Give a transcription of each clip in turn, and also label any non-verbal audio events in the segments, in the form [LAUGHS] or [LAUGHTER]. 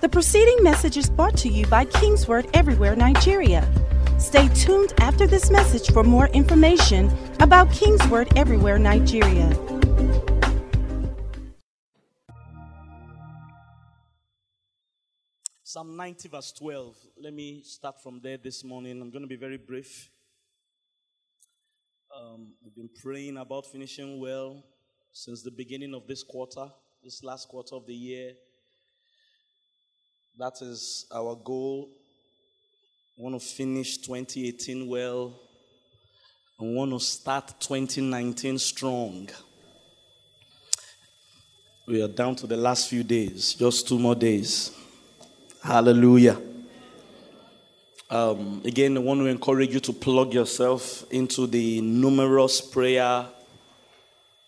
The preceding message is brought to you by Kingsword Everywhere Nigeria. Stay tuned after this message for more information about Kingsword Everywhere Nigeria. Psalm 90, verse 12. Let me start from there this morning. I'm going to be very brief. Um, we've been praying about finishing well since the beginning of this quarter, this last quarter of the year. That is our goal. We want to finish 2018 well and want to start 2019 strong. We are down to the last few days, just two more days. Hallelujah. Um, again, I want to encourage you to plug yourself into the numerous prayer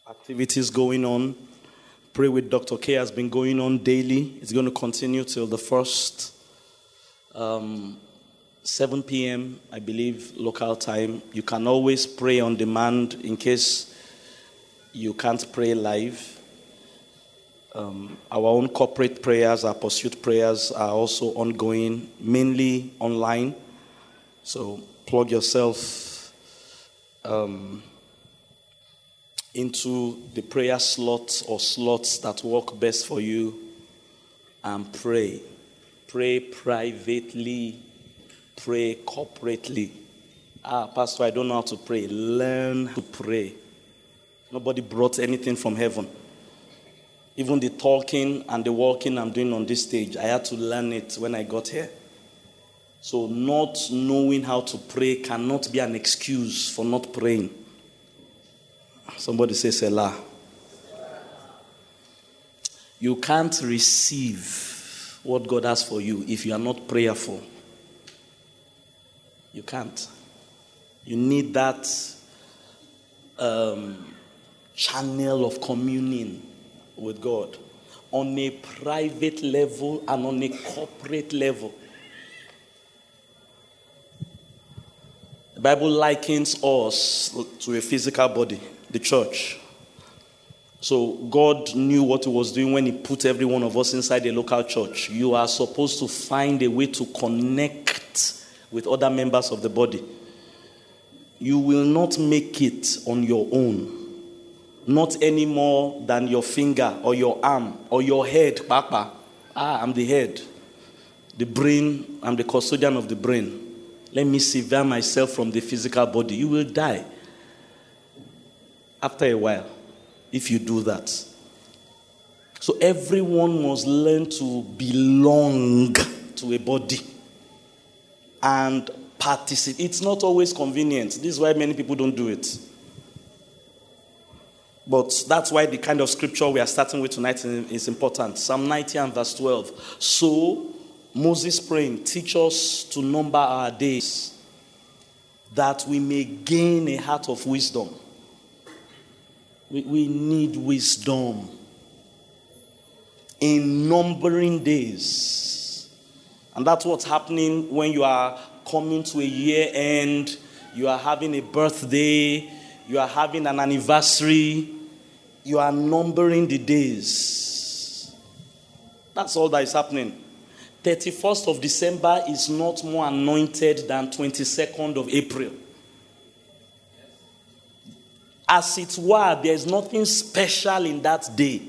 activities going on. Pray with Dr. K has been going on daily. It's going to continue till the first um, 7 p.m., I believe, local time. You can always pray on demand in case you can't pray live. Um, our own corporate prayers, our pursuit prayers are also ongoing, mainly online. So plug yourself um, into the prayer slots or slots that work best for you and pray. Pray privately, pray corporately. Ah, Pastor, I don't know how to pray. Learn to pray. Nobody brought anything from heaven. Even the talking and the walking I'm doing on this stage, I had to learn it when I got here. So, not knowing how to pray cannot be an excuse for not praying. Somebody say Selah. You can't receive what God has for you if you are not prayerful. You can't. You need that um, channel of communion with God on a private level and on a corporate level. The Bible likens us to a physical body the church. So God knew what He was doing when He put every one of us inside a local church. You are supposed to find a way to connect with other members of the body. You will not make it on your own. Not any more than your finger or your arm or your head, Papa. Ah, I'm the head. The brain, I'm the custodian of the brain. Let me sever myself from the physical body. You will die after a while if you do that. So everyone must learn to belong to a body and participate. It's not always convenient. This is why many people don't do it. But that's why the kind of scripture we are starting with tonight is important. Psalm 90 and verse 12. So, Moses praying, teach us to number our days that we may gain a heart of wisdom. We, we need wisdom in numbering days. And that's what's happening when you are coming to a year end, you are having a birthday, you are having an anniversary, you are numbering the days. That's all that is happening. 31st of December is not more anointed than 22nd of April as it were, there is nothing special in that day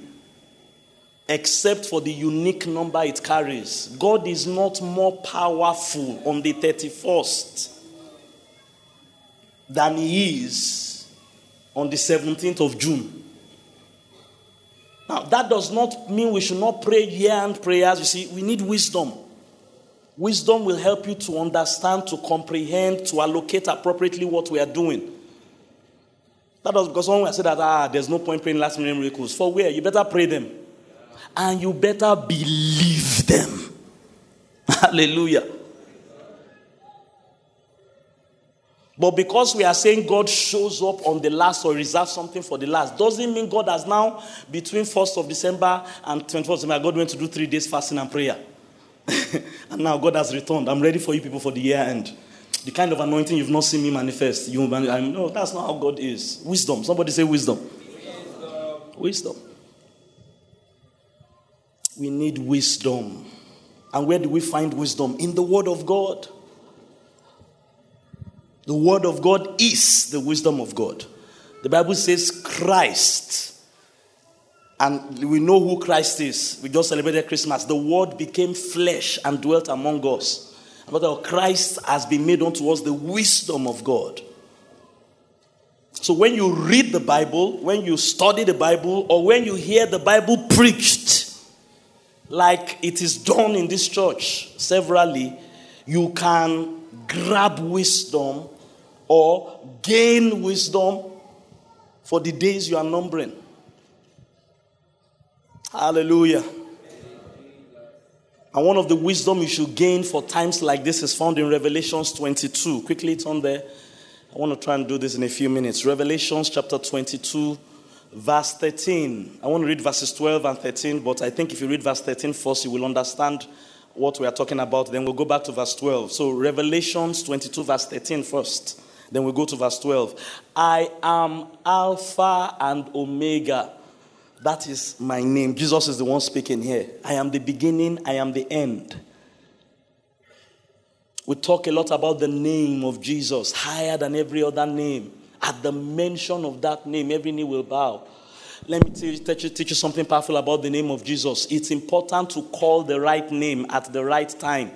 except for the unique number it carries. God is not more powerful on the 31st than He is on the 17th of June. Now, that does not mean we should not pray year end prayers. You see, we need wisdom. Wisdom will help you to understand, to comprehend, to allocate appropriately what we are doing. That was because someone said that ah, there's no point praying last minute miracles. For where? You better pray them. And you better believe them. [LAUGHS] Hallelujah. But because we are saying God shows up on the last or reserves something for the last, doesn't mean God has now, between 1st of December and 21st of December, God went to do three days fasting and prayer. [LAUGHS] and now God has returned. I'm ready for you people for the year end the kind of anointing you've not seen me manifest. You, I no, that's not how God is. Wisdom. Somebody say wisdom. Wisdom. wisdom. We need wisdom. And where do we find wisdom? In the Word of God. The Word of God is the wisdom of God. The Bible says Christ. And we know who Christ is. We just celebrated Christmas. The Word became flesh and dwelt among us. But our Christ has been made unto us the wisdom of God. So when you read the Bible, when you study the Bible, or when you hear the Bible preached, like it is done in this church severally, you can grab wisdom or gain wisdom for the days you are numbering. Hallelujah. And one of the wisdom you should gain for times like this is found in Revelations 22. Quickly, turn there. I want to try and do this in a few minutes. Revelations chapter 22, verse 13. I want to read verses 12 and 13, but I think if you read verse 13 first, you will understand what we are talking about. Then we'll go back to verse 12. So, Revelations 22, verse 13 first. Then we'll go to verse 12. I am Alpha and Omega. That is my name. Jesus is the one speaking here. I am the beginning, I am the end. We talk a lot about the name of Jesus, higher than every other name. At the mention of that name, every knee will bow. Let me teach you, teach you something powerful about the name of Jesus. It's important to call the right name at the right time.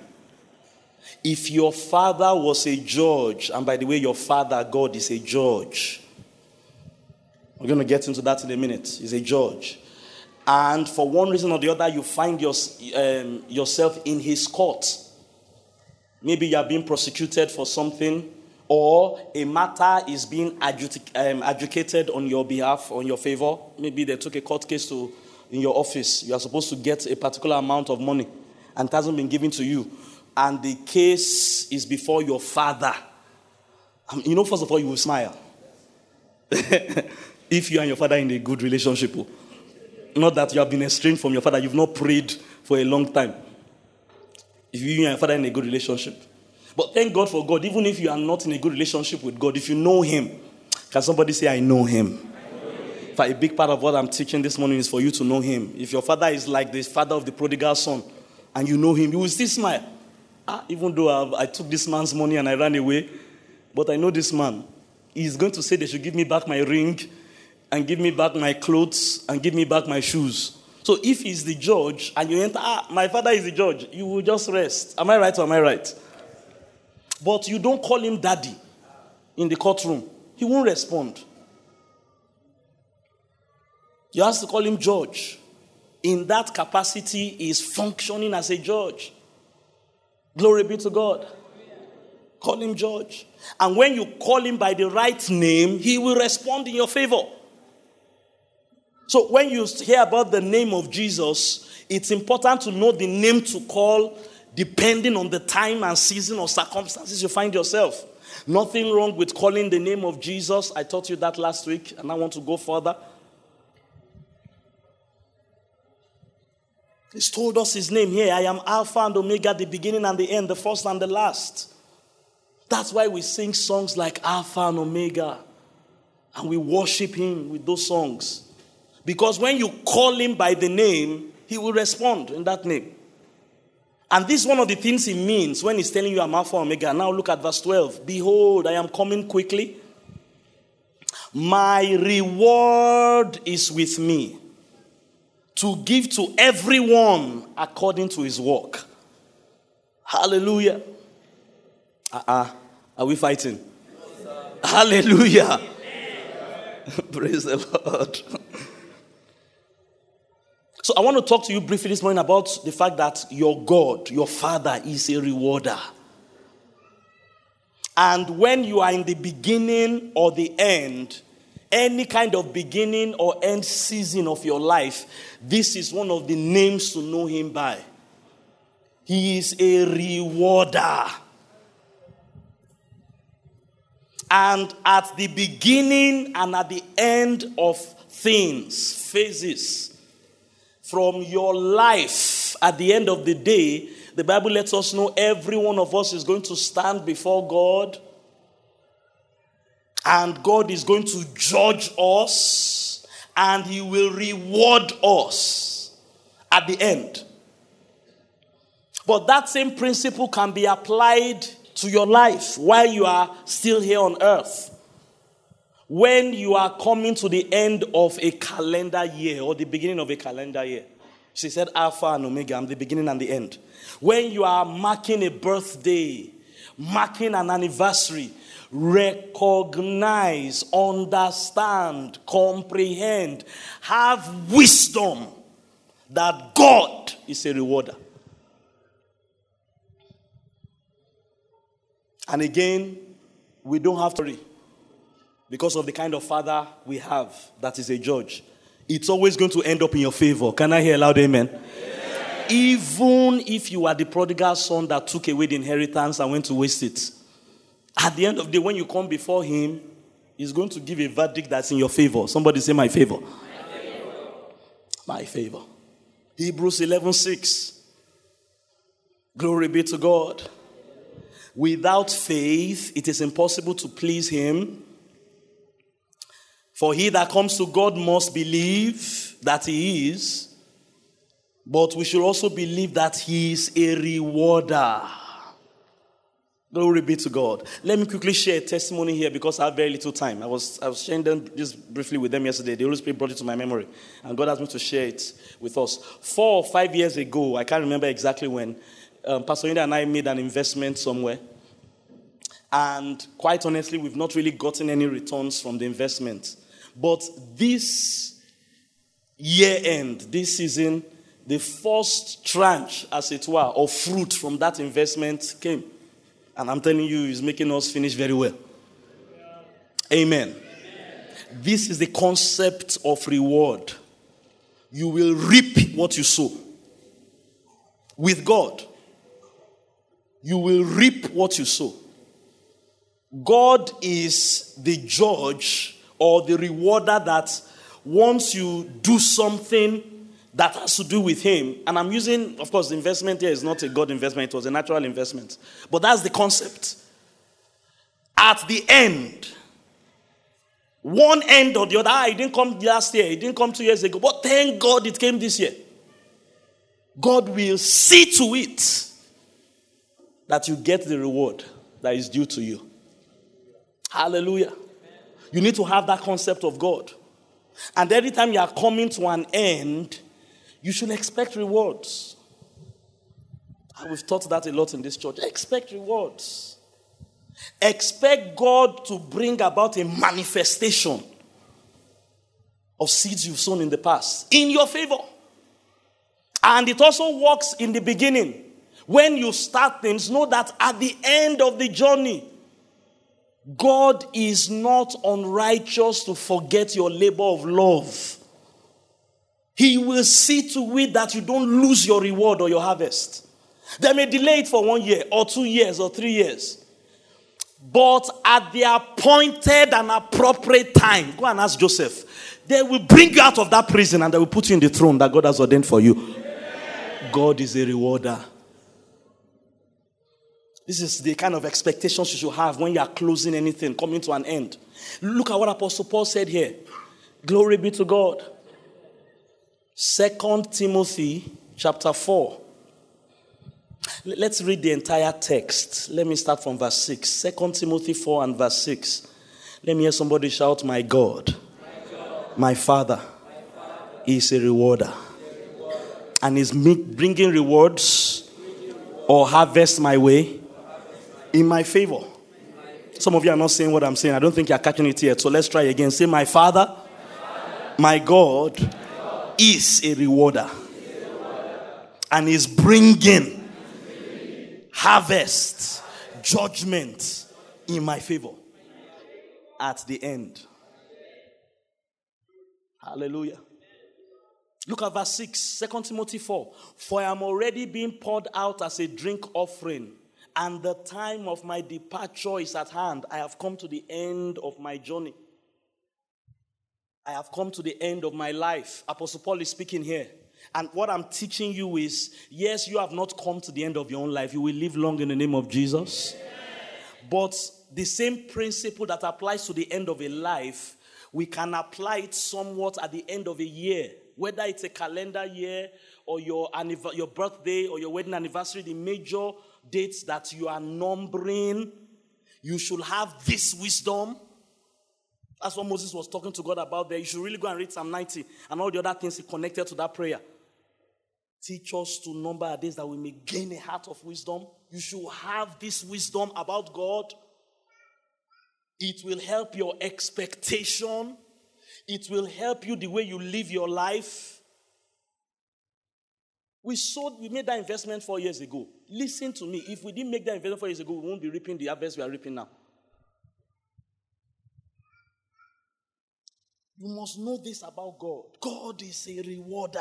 If your father was a judge, and by the way, your father, God, is a judge, we're going to get into that in a minute. He's a judge. And for one reason or the other, you find your, um, yourself in his court Maybe you are being prosecuted for something, or a matter is being adjudic- um, adjudicated on your behalf, on your favor. Maybe they took a court case to in your office. You are supposed to get a particular amount of money, and it hasn't been given to you. And the case is before your father. Um, you know, first of all, you will smile. [LAUGHS] if you and your father in a good relationship. Oh. Not that you have been estranged from your father, you've not prayed for a long time. If you and your father in a good relationship. But thank God for God, even if you are not in a good relationship with God, if you know Him, can somebody say, I know Him? For a big part of what I'm teaching this morning is for you to know Him. If your father is like the father of the prodigal son and you know Him, you will still smile. Ah, even though I've, I took this man's money and I ran away, but I know this man. He's going to say they should give me back my ring and give me back my clothes and give me back my shoes. So if he's the judge and you enter, ah, my father is the judge, you will just rest. Am I right or am I right? But you don't call him daddy in the courtroom, he won't respond. You have to call him judge. In that capacity, he is functioning as a judge. Glory be to God. Call him judge. And when you call him by the right name, he will respond in your favor. So when you hear about the name of Jesus, it's important to know the name to call depending on the time and season or circumstances you find yourself. Nothing wrong with calling the name of Jesus. I taught you that last week, and I want to go further. He's told us his name here I am Alpha and Omega, the beginning and the end, the first and the last. That's why we sing songs like Alpha and Omega, and we worship him with those songs. Because when you call him by the name, he will respond in that name. And this is one of the things he means when he's telling you I'm Alpha Omega. Now look at verse 12. Behold, I am coming quickly. My reward is with me to give to everyone according to his work. Hallelujah. Uh-uh. Are we fighting? Hallelujah. [LAUGHS] Praise the Lord. So I want to talk to you briefly this morning about the fact that your God, your Father, is a rewarder. And when you are in the beginning or the end, any kind of beginning or end season of your life, this is one of the names to know Him by. He is a rewarder. And at the beginning and at the end of things, phases, from your life at the end of the day, the Bible lets us know every one of us is going to stand before God and God is going to judge us and He will reward us at the end. But that same principle can be applied to your life while you are still here on earth. When you are coming to the end of a calendar year or the beginning of a calendar year. She said, Alpha and Omega, I'm the beginning and the end. When you are marking a birthday, marking an anniversary, recognize, understand, comprehend, have wisdom that God is a rewarder. And again, we don't have to worry because of the kind of father we have that is a judge. It's always going to end up in your favor. Can I hear a loud amen? Even if you are the prodigal son that took away the inheritance and went to waste it, at the end of the day, when you come before him, he's going to give a verdict that's in your favor. Somebody say, My favor. My favor. My favor. Hebrews 11 6. Glory be to God. Without faith, it is impossible to please Him. For he that comes to God must believe that He is, but we should also believe that He is a rewarder. Glory be to God. Let me quickly share a testimony here because I have very little time. I was, I was sharing them just briefly with them yesterday. The Holy Spirit brought it to my memory, and God asked me to share it with us. Four or five years ago, I can't remember exactly when, um, Pastor Inda and I made an investment somewhere. And quite honestly, we've not really gotten any returns from the investment. But this year end, this season, the first tranche, as it were, of fruit from that investment came. And I'm telling you, it's making us finish very well. Amen. Amen. This is the concept of reward. You will reap what you sow. With God, you will reap what you sow. God is the judge or the rewarder that once you do something that has to do with Him, and I'm using, of course, the investment here is not a God investment, it was a natural investment. But that's the concept. At the end, one end or the other, ah, it didn't come last year, it didn't come two years ago, but thank God it came this year. God will see to it that you get the reward that is due to you. Hallelujah. You need to have that concept of God. And every time you are coming to an end, you should expect rewards. And We've taught that a lot in this church. Expect rewards. Expect God to bring about a manifestation of seeds you've sown in the past in your favor. And it also works in the beginning. When you start things, know that at the end of the journey, God is not unrighteous to forget your labor of love. He will see to it that you don't lose your reward or your harvest. They may delay it for one year or two years or three years. But at the appointed and appropriate time, go and ask Joseph. They will bring you out of that prison and they will put you in the throne that God has ordained for you. God is a rewarder. This is the kind of expectations you should have when you are closing anything, coming to an end. Look at what Apostle Paul said here. Glory be to God. Second Timothy chapter 4. Let's read the entire text. Let me start from verse 6. Second Timothy 4 and verse 6. Let me hear somebody shout, My God, my, God, my Father, my Father is a rewarder, and is bringing rewards or harvest my way in my favor. Some of you are not saying what I'm saying. I don't think you're catching it yet. So let's try again. Say, My Father, my God, is a rewarder and is bringing harvest, judgment in my favor at the end. Hallelujah. Look at verse 6, 2 Timothy 4. For I am already being poured out as a drink offering and the time of my departure is at hand. I have come to the end of my journey. I have come to the end of my life. Apostle Paul is speaking here. And what I'm teaching you is yes, you have not come to the end of your own life. You will live long in the name of Jesus. But the same principle that applies to the end of a life, we can apply it somewhat at the end of a year, whether it's a calendar year or your, your birthday or your wedding anniversary, the major dates that you are numbering, you should have this wisdom. That's what Moses was talking to God about there. You should really go and read Psalm 90 and all the other things he connected to that prayer. Teach us to number our days that we may gain a heart of wisdom. You should have this wisdom about God. It will help your expectation. It will help you the way you live your life. We sold, we made that investment four years ago. Listen to me. If we didn't make that investment four years ago, we won't be reaping the harvest we are reaping now. You must know this about God. God is a rewarder.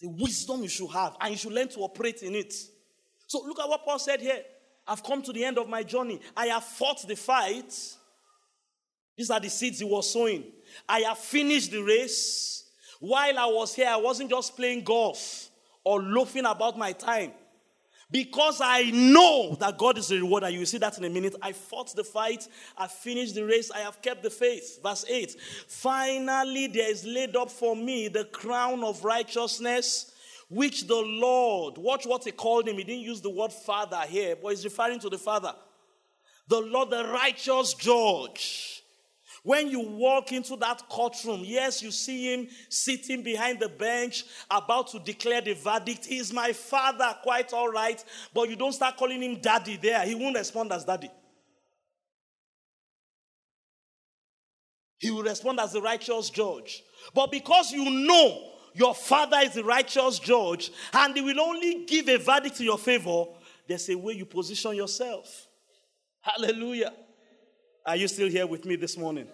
The wisdom you should have, and you should learn to operate in it. So look at what Paul said here. I've come to the end of my journey. I have fought the fight. These are the seeds he was sowing. I have finished the race. While I was here, I wasn't just playing golf or loafing about my time. Because I know that God is the rewarder. You will see that in a minute. I fought the fight. I finished the race. I have kept the faith. Verse 8. Finally, there is laid up for me the crown of righteousness, which the Lord, watch what he called him. He didn't use the word father here, but he's referring to the father. The Lord, the righteous judge when you walk into that courtroom, yes, you see him sitting behind the bench about to declare the verdict. He's my father, quite all right, but you don't start calling him daddy there. He won't respond as daddy. He will respond as the righteous judge. But because you know your father is the righteous judge and he will only give a verdict in your favor, there's a way you position yourself. Hallelujah. Are you still here with me this morning?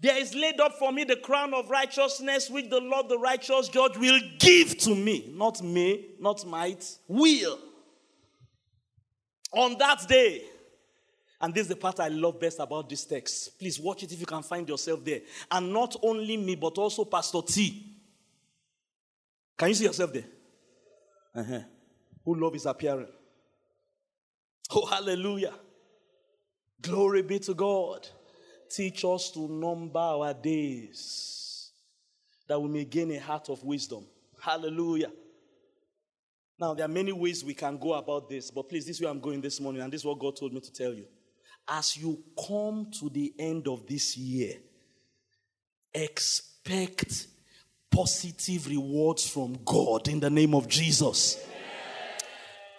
There is laid up for me the crown of righteousness, which the Lord, the righteous judge, will give to me. Not me, not might, will. On that day, and this is the part I love best about this text. Please watch it if you can find yourself there. And not only me, but also Pastor T. Can you see yourself there? Uh-huh. Who love is appearing. Oh, hallelujah. Glory be to God. Teach us to number our days that we may gain a heart of wisdom. Hallelujah. Now, there are many ways we can go about this, but please, this is where I'm going this morning, and this is what God told me to tell you. As you come to the end of this year, expect positive rewards from God in the name of Jesus.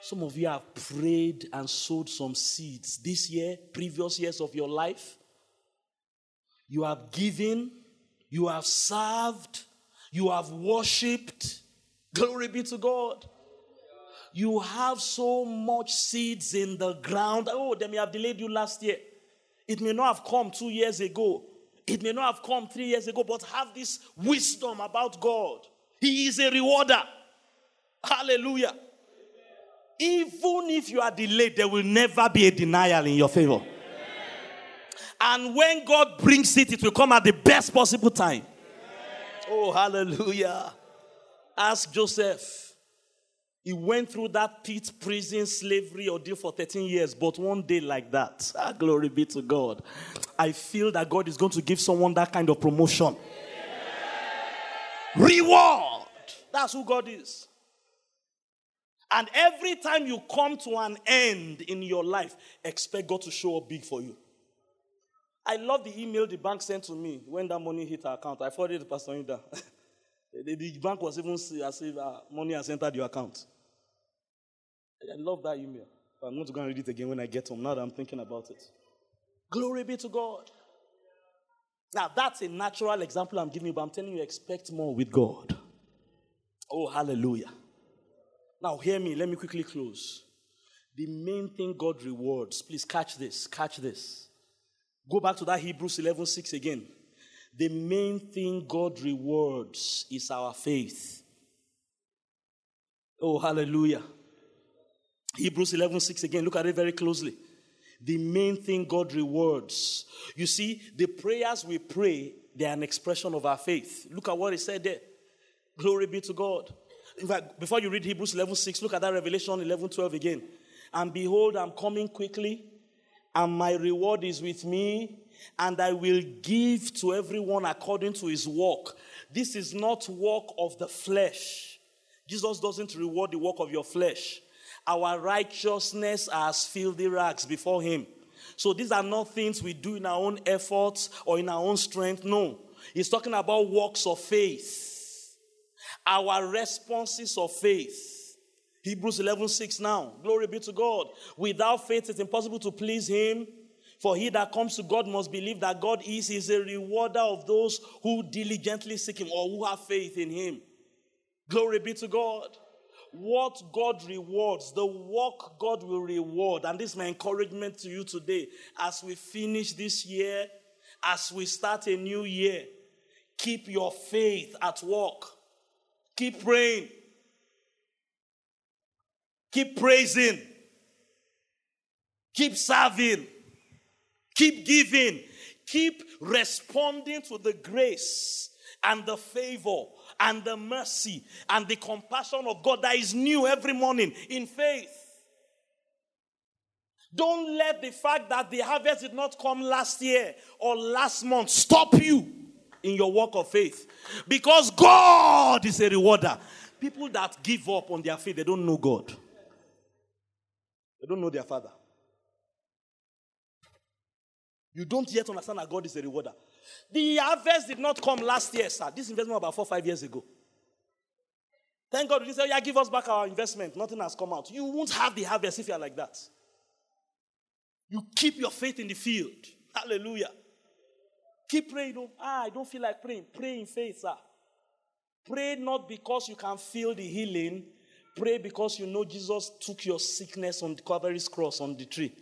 Some of you have prayed and sowed some seeds this year, previous years of your life. You have given, you have served, you have worshipped. Glory be to God. You have so much seeds in the ground. Oh, they may have delayed you last year. It may not have come two years ago. It may not have come three years ago, but have this wisdom about God. He is a rewarder. Hallelujah. Even if you are delayed, there will never be a denial in your favor. And when God brings it, it will come at the best possible time. Oh, hallelujah. Ask Joseph. He went through that pit, prison, slavery ordeal for 13 years, but one day like that, [LAUGHS] ah, glory be to God. I feel that God is going to give someone that kind of promotion. Reward. That's who God is. And every time you come to an end in your life, expect God to show up big for you. I love the email the bank sent to me when that money hit our account. I forwarded it to Pastor Inda. [LAUGHS] the, the, bank was even as if uh, money has entered your account. I love that email. I'm going to go and read it again when I get home now that I'm thinking about it. Glory be to God. Now, that's a natural example I'm giving you, but I'm telling you, expect more with God. Oh, hallelujah. Now, hear me. Let me quickly close. The main thing God rewards, please catch this, catch this. Go back to that Hebrews 11 6 again. The main thing God rewards is our faith. Oh, hallelujah. Hebrews 11 6 again. Look at it very closely. The main thing God rewards. You see, the prayers we pray, they are an expression of our faith. Look at what he said there. Glory be to God. In fact, before you read Hebrews 11 6, look at that Revelation 11 12 again. And behold, I'm coming quickly and my reward is with me, and I will give to everyone according to his work. This is not work of the flesh. Jesus doesn't reward the work of your flesh. Our righteousness as filthy rags before Him. So these are not things we do in our own efforts or in our own strength. No. He's talking about works of faith. Our responses of faith. Hebrews 11 6 now. Glory be to God. Without faith, it's impossible to please Him. For he that comes to God must believe that God is, is a rewarder of those who diligently seek him or who have faith in him. Glory be to God. What God rewards, the work God will reward. And this is my encouragement to you today as we finish this year, as we start a new year. Keep your faith at work. Keep praying. Keep praising. Keep serving. Keep giving. Keep responding to the grace and the favor and the mercy and the compassion of God that is new every morning in faith. Don't let the fact that the harvest did not come last year or last month stop you in your walk of faith. Because God is a rewarder. People that give up on their faith, they don't know God, they don't know their Father. You don't yet understand that God is a rewarder. The harvest did not come last year, sir. This investment was about four, five years ago. Thank God. You say, yeah, give us back our investment. Nothing has come out. You won't have the harvest if you're like that. You keep your faith in the field. Hallelujah. Keep praying. Oh, ah, I don't feel like praying. Pray in faith, sir. Pray not because you can feel the healing. Pray because you know Jesus took your sickness on the Calvary's cross on the tree.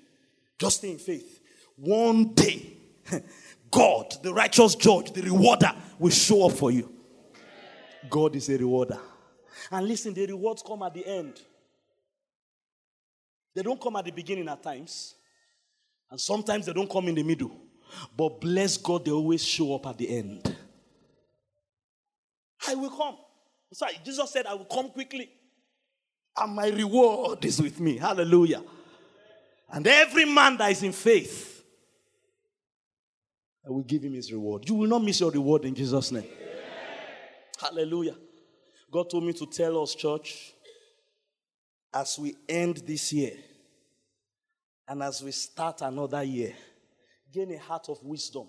Just stay in faith one day, [LAUGHS] God, the righteous judge, the rewarder, will show up for you. God is a rewarder. And listen, the rewards come at the end. They don't come at the beginning at times. And sometimes they don't come in the middle. But bless God, they always show up at the end. I will come. Sorry, Jesus said, I will come quickly. And my reward is with me. Hallelujah. And every man that is in faith I will give him his reward. You will not miss your reward in Jesus' name. Hallelujah. God told me to tell us, church, as we end this year and as we start another year, gain a heart of wisdom.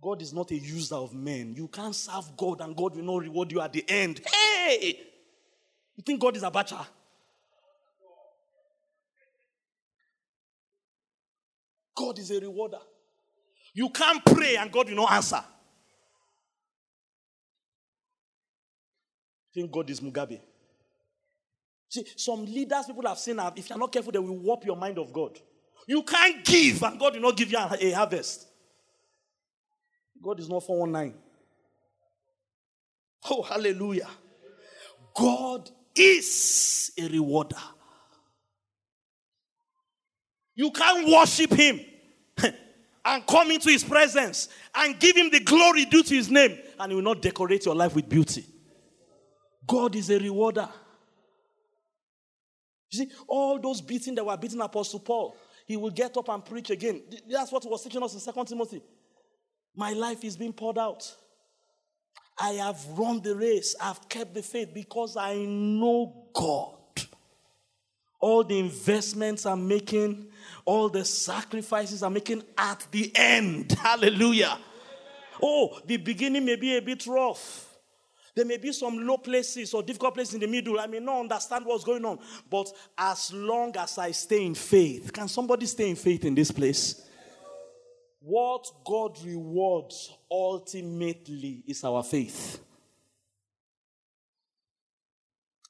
God is not a user of men. You can't serve God and God will not reward you at the end. Hey! You think God is a butcher? God is a rewarder. You can't pray and God will not answer. think God is Mugabe. See, some leaders people have seen if you're not careful, they will warp your mind of God. You can't give and God will not give you a harvest. God is not 419. Oh, hallelujah. God is a rewarder. You can't worship Him [LAUGHS] and come into his presence and give him the glory due to his name, and he will not decorate your life with beauty. God is a rewarder. You see, all those beating that were beating Apostle Paul, he will get up and preach again. That's what was teaching us in Second Timothy. My life is being poured out. I have run the race, I've kept the faith because I know God. All the investments I'm making, all the sacrifices I'm making at the end. Hallelujah. Oh, the beginning may be a bit rough. There may be some low places or difficult places in the middle. I may not understand what's going on. But as long as I stay in faith, can somebody stay in faith in this place? What God rewards ultimately is our faith.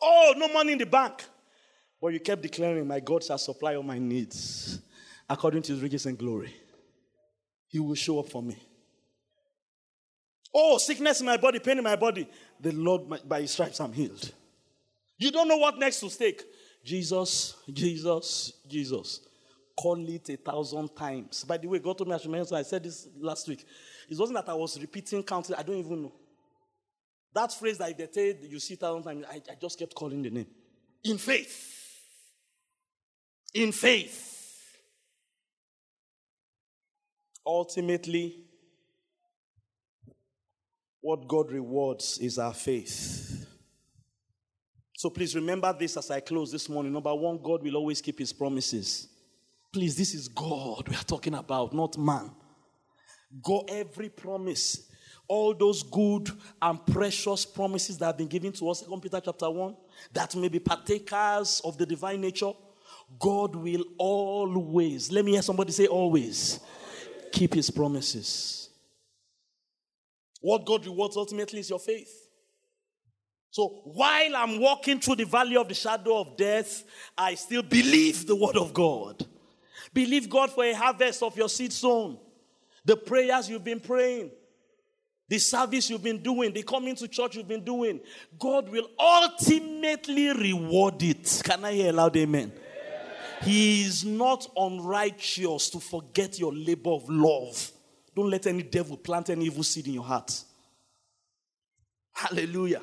Oh, no money in the bank. But you kept declaring, My God shall supply all my needs according to his riches and glory. He will show up for me. Oh, sickness in my body, pain in my body. The Lord, by his stripes, I'm healed. You don't know what next to take. Jesus, Jesus, Jesus. Call it a thousand times. By the way, God told me I should mention, I said this last week. It wasn't that I was repeating, counting, I don't even know. That phrase that they tell you see thousand times, I, I just kept calling the name. In faith. In faith. Ultimately, What God rewards is our faith. So please remember this as I close this morning. Number one, God will always keep his promises. Please, this is God we are talking about, not man. Go every promise, all those good and precious promises that have been given to us, 2 Peter chapter 1, that may be partakers of the divine nature, God will always, let me hear somebody say always, keep his promises. What God rewards ultimately is your faith. So while I'm walking through the valley of the shadow of death, I still believe the word of God. Believe God for a harvest of your seed sown. The prayers you've been praying, the service you've been doing, the coming to church you've been doing, God will ultimately reward it. Can I hear a loud amen? He is not unrighteous to forget your labor of love. Don't let any devil plant any evil seed in your heart. Hallelujah.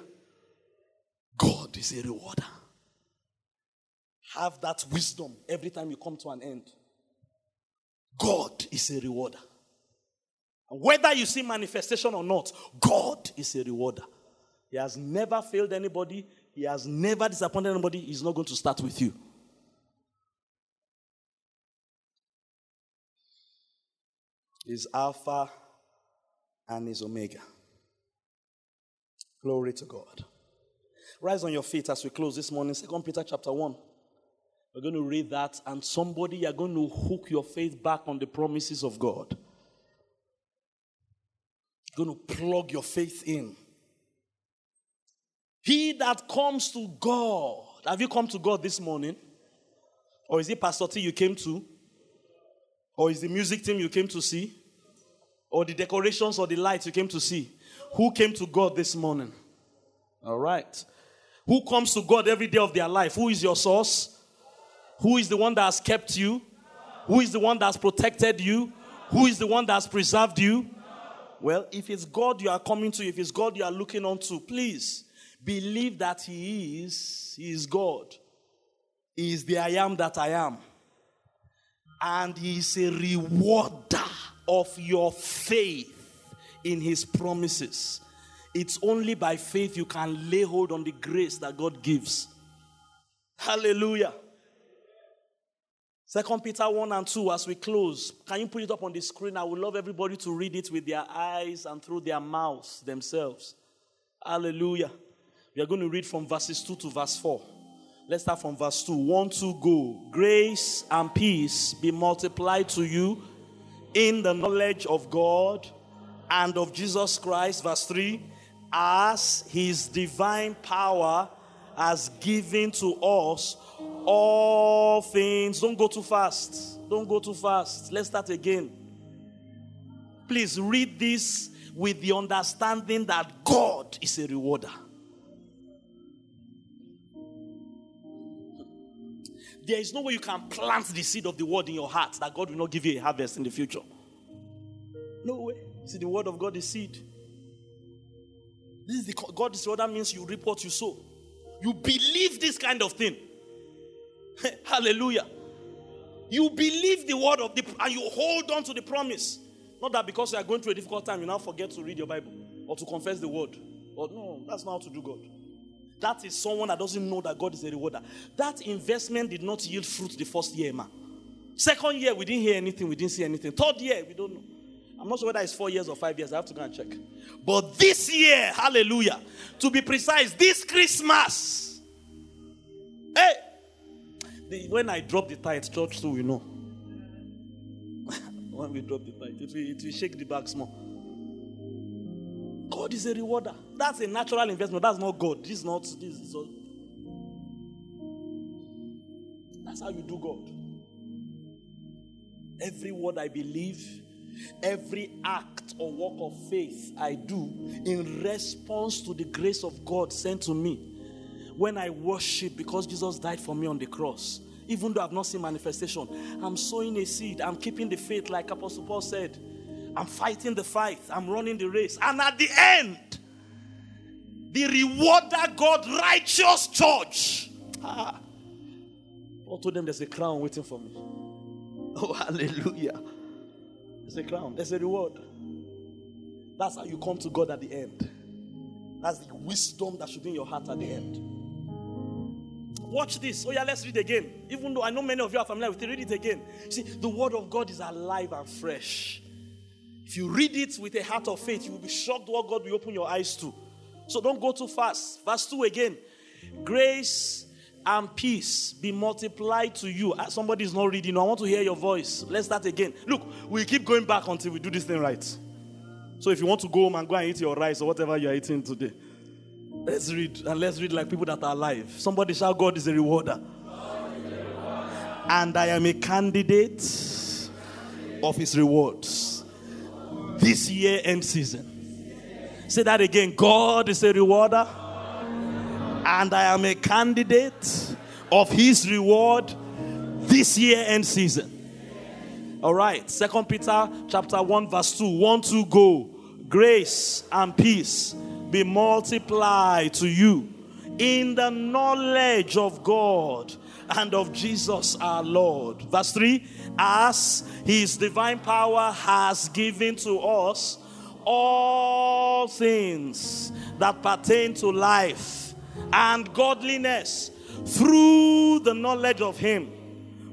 God is a rewarder. Have that wisdom every time you come to an end. God is a rewarder. And whether you see manifestation or not, God is a rewarder. He has never failed anybody, He has never disappointed anybody. He's not going to start with you. Is Alpha and is Omega. Glory to God. Rise on your feet as we close this morning. Second Peter chapter 1. We're going to read that, and somebody you're going to hook your faith back on the promises of God. You're going to plug your faith in. He that comes to God. Have you come to God this morning? Or is it Pastor T you came to? Or is the music team you came to see? Or the decorations or the lights you came to see? Who came to God this morning? All right. Who comes to God every day of their life? Who is your source? Who is the one that has kept you? Who is the one that has protected you? Who is the one that has preserved you? Well, if it's God you are coming to, if it's God you are looking on to, please believe that He is, He is God. He is the I am that I am. And He is a rewarder of your faith in His promises. It's only by faith you can lay hold on the grace that God gives. Hallelujah. Second Peter 1 and 2, as we close, can you put it up on the screen? I would love everybody to read it with their eyes and through their mouths themselves. Hallelujah. We are going to read from verses 2 to verse 4. Let's start from verse 2. 1 2 go. Grace and peace be multiplied to you in the knowledge of God and of Jesus Christ. Verse 3 as his divine power has given to us all things. Don't go too fast. Don't go too fast. Let's start again. Please read this with the understanding that God is a rewarder. There is no way you can plant the seed of the word in your heart that God will not give you a harvest in the future. No way. See, the word of God is seed. This is the God is that means you reap what you sow. You believe this kind of thing. [LAUGHS] Hallelujah. You believe the word of the and you hold on to the promise. Not that because you are going through a difficult time, you now forget to read your Bible or to confess the word. But no, that's not how to do God. That is someone that doesn't know that God is a rewarder. That investment did not yield fruit the first year, man. Second year, we didn't hear anything, we didn't see anything. Third year, we don't know. I'm not sure whether it's four years or five years. I have to go and check. But this year, hallelujah, to be precise, this Christmas, hey, the, when I drop the tithe, church too, you know. [LAUGHS] when we drop the tithe, it will, it will shake the bag small. God is a rewarder. That's a natural investment. That's not God. This is not this. Is all. That's how you do God. Every word I believe Every act or work of faith I do in response to the grace of God sent to me when I worship because Jesus died for me on the cross. Even though I've not seen manifestation, I'm sowing a seed. I'm keeping the faith, like Apostle Paul said. I'm fighting the fight. I'm running the race. And at the end, the rewarder God righteous judge. Ah. Paul told them there's a crown waiting for me. [LAUGHS] Oh, hallelujah. There's a crown, there's a reward. That's how you come to God at the end. That's the wisdom that should be in your heart at the end. Watch this. Oh, yeah, let's read again. Even though I know many of you are familiar with it, read it again. See, the word of God is alive and fresh. If you read it with a heart of faith, you will be shocked what God will open your eyes to. So don't go too fast. Verse 2 again. Grace and peace be multiplied to you. Ah, somebody is not reading. I want to hear your voice. Let's start again. Look, we keep going back until we do this thing right. So if you want to go home and go and eat your rice or whatever you are eating today, let's read. And let's read like people that are alive. Somebody shout, God is a rewarder. And I am a candidate of his rewards. This year end season. Say that again. God is a rewarder and I am a candidate of his reward this year end season. All right, Second Peter chapter 1 verse 2. 1 to go. Grace and peace be multiplied to you in the knowledge of God and of Jesus our Lord. Verse 3 As his divine power has given to us all things that pertain to life and godliness through the knowledge of Him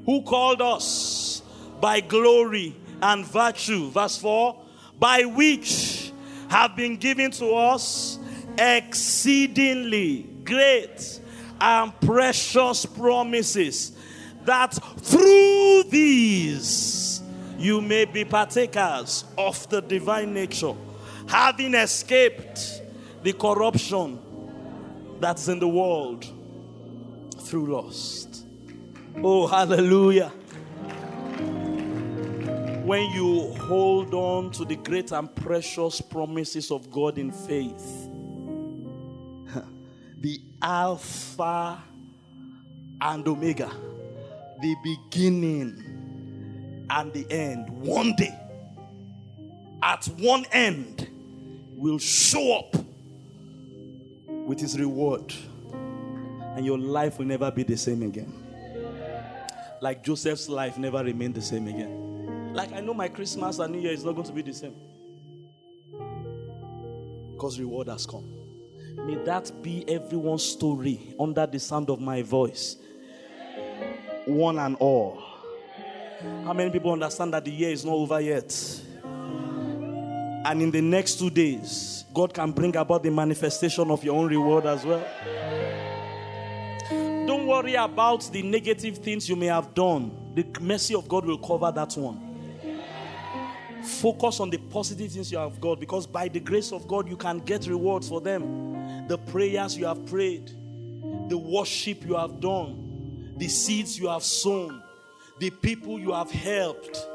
who called us by glory and virtue. Verse 4 by which have been given to us exceedingly great and precious promises, that through these you may be partakers of the divine nature, having escaped the corruption that's in the world through lust. Oh, hallelujah. When you hold on to the great and precious promises of God in faith, Alpha and Omega, the beginning and the end, one day, at one end, will show up with his reward, and your life will never be the same again. Like Joseph's life never remained the same again. Like I know my Christmas and New Year is not going to be the same. Because reward has come. May that be everyone's story under the sound of my voice. One and all. How many people understand that the year is not over yet? And in the next two days, God can bring about the manifestation of your own reward as well. Don't worry about the negative things you may have done. The mercy of God will cover that one. Focus on the positive things you have got because by the grace of God, you can get rewards for them. The prayers you have prayed, the worship you have done, the seeds you have sown, the people you have helped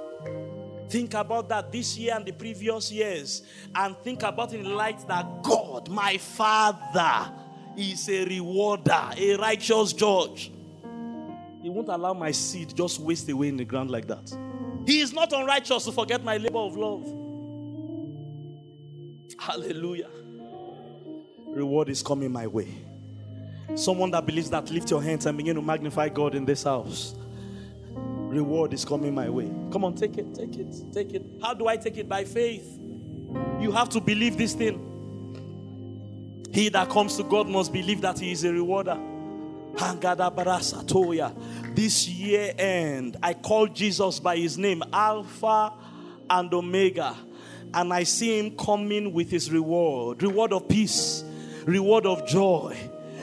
Think about that this year and the previous years, and think about in light that God, my Father, is a rewarder, a righteous judge. He won't allow my seed just waste away in the ground like that. He is not unrighteous to forget my labor of love. Hallelujah. Reward is coming my way. Someone that believes that, lift your hands and begin to magnify God in this house reward is coming my way. Come on, take it, take it, take it. How do I take it? By faith. You have to believe this thing. He that comes to God must believe that He is a rewarder. This year end, I call Jesus by His name, Alpha and Omega, and I see Him coming with His reward reward of peace, reward of joy,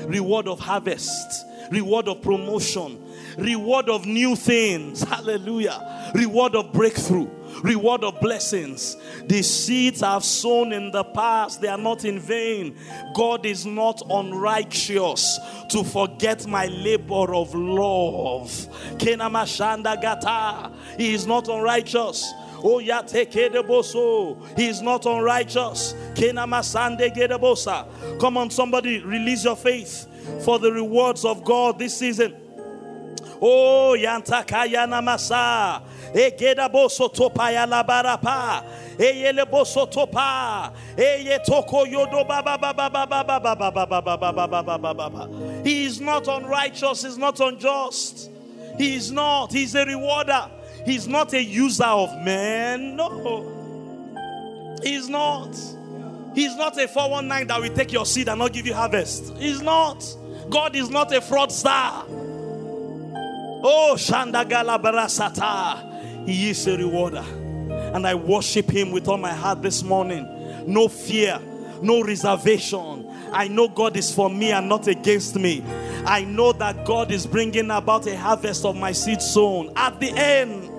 reward of harvest, reward of promotion, reward of new things. [LAUGHS] Hallelujah. Reward of breakthrough, reward of blessings. The seeds I've sown in the past, they are not in vain. God is not unrighteous to forget my labor of love. Kenamashanda gata. He is not unrighteous. Oh, boso. He is not unrighteous. Come on, somebody, release your faith for the rewards of God this season. Oh, yantakaya namasa. Egeda boso topaya labarapa. Eyele boso topa. Eye toko yodo baba baba baba baba baba baba baba baba baba. He is not unrighteous. He's not unjust. He is not. He's a rewarder. He's not a user of men. No. He's not. He's not a 419 that will take your seed and not give you harvest. He's not. God is not a fraudster. Oh, Shandagala Barasata. He is a rewarder. And I worship him with all my heart this morning. No fear, no reservation. I know God is for me and not against me. I know that God is bringing about a harvest of my seed sown at the end.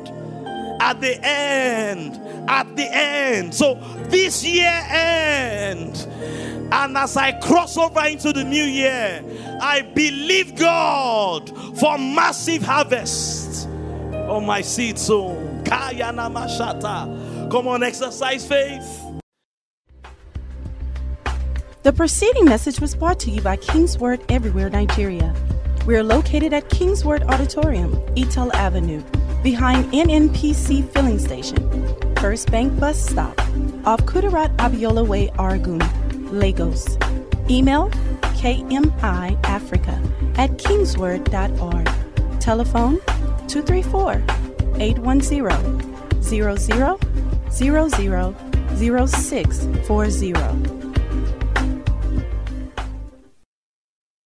At the end. At the end. So this year end. And as I cross over into the new year, I believe God for massive harvest on my seed soon. Come on, exercise faith. The preceding message was brought to you by King's Word Everywhere Nigeria. We are located at King's Word Auditorium, Etel Avenue, behind NNPC Filling Station, First Bank Bus Stop, off Kudirat Abiola Way, Oregun, Lagos. Email kmiafrica at kingsword.org. Telephone 234 810 0000 0640.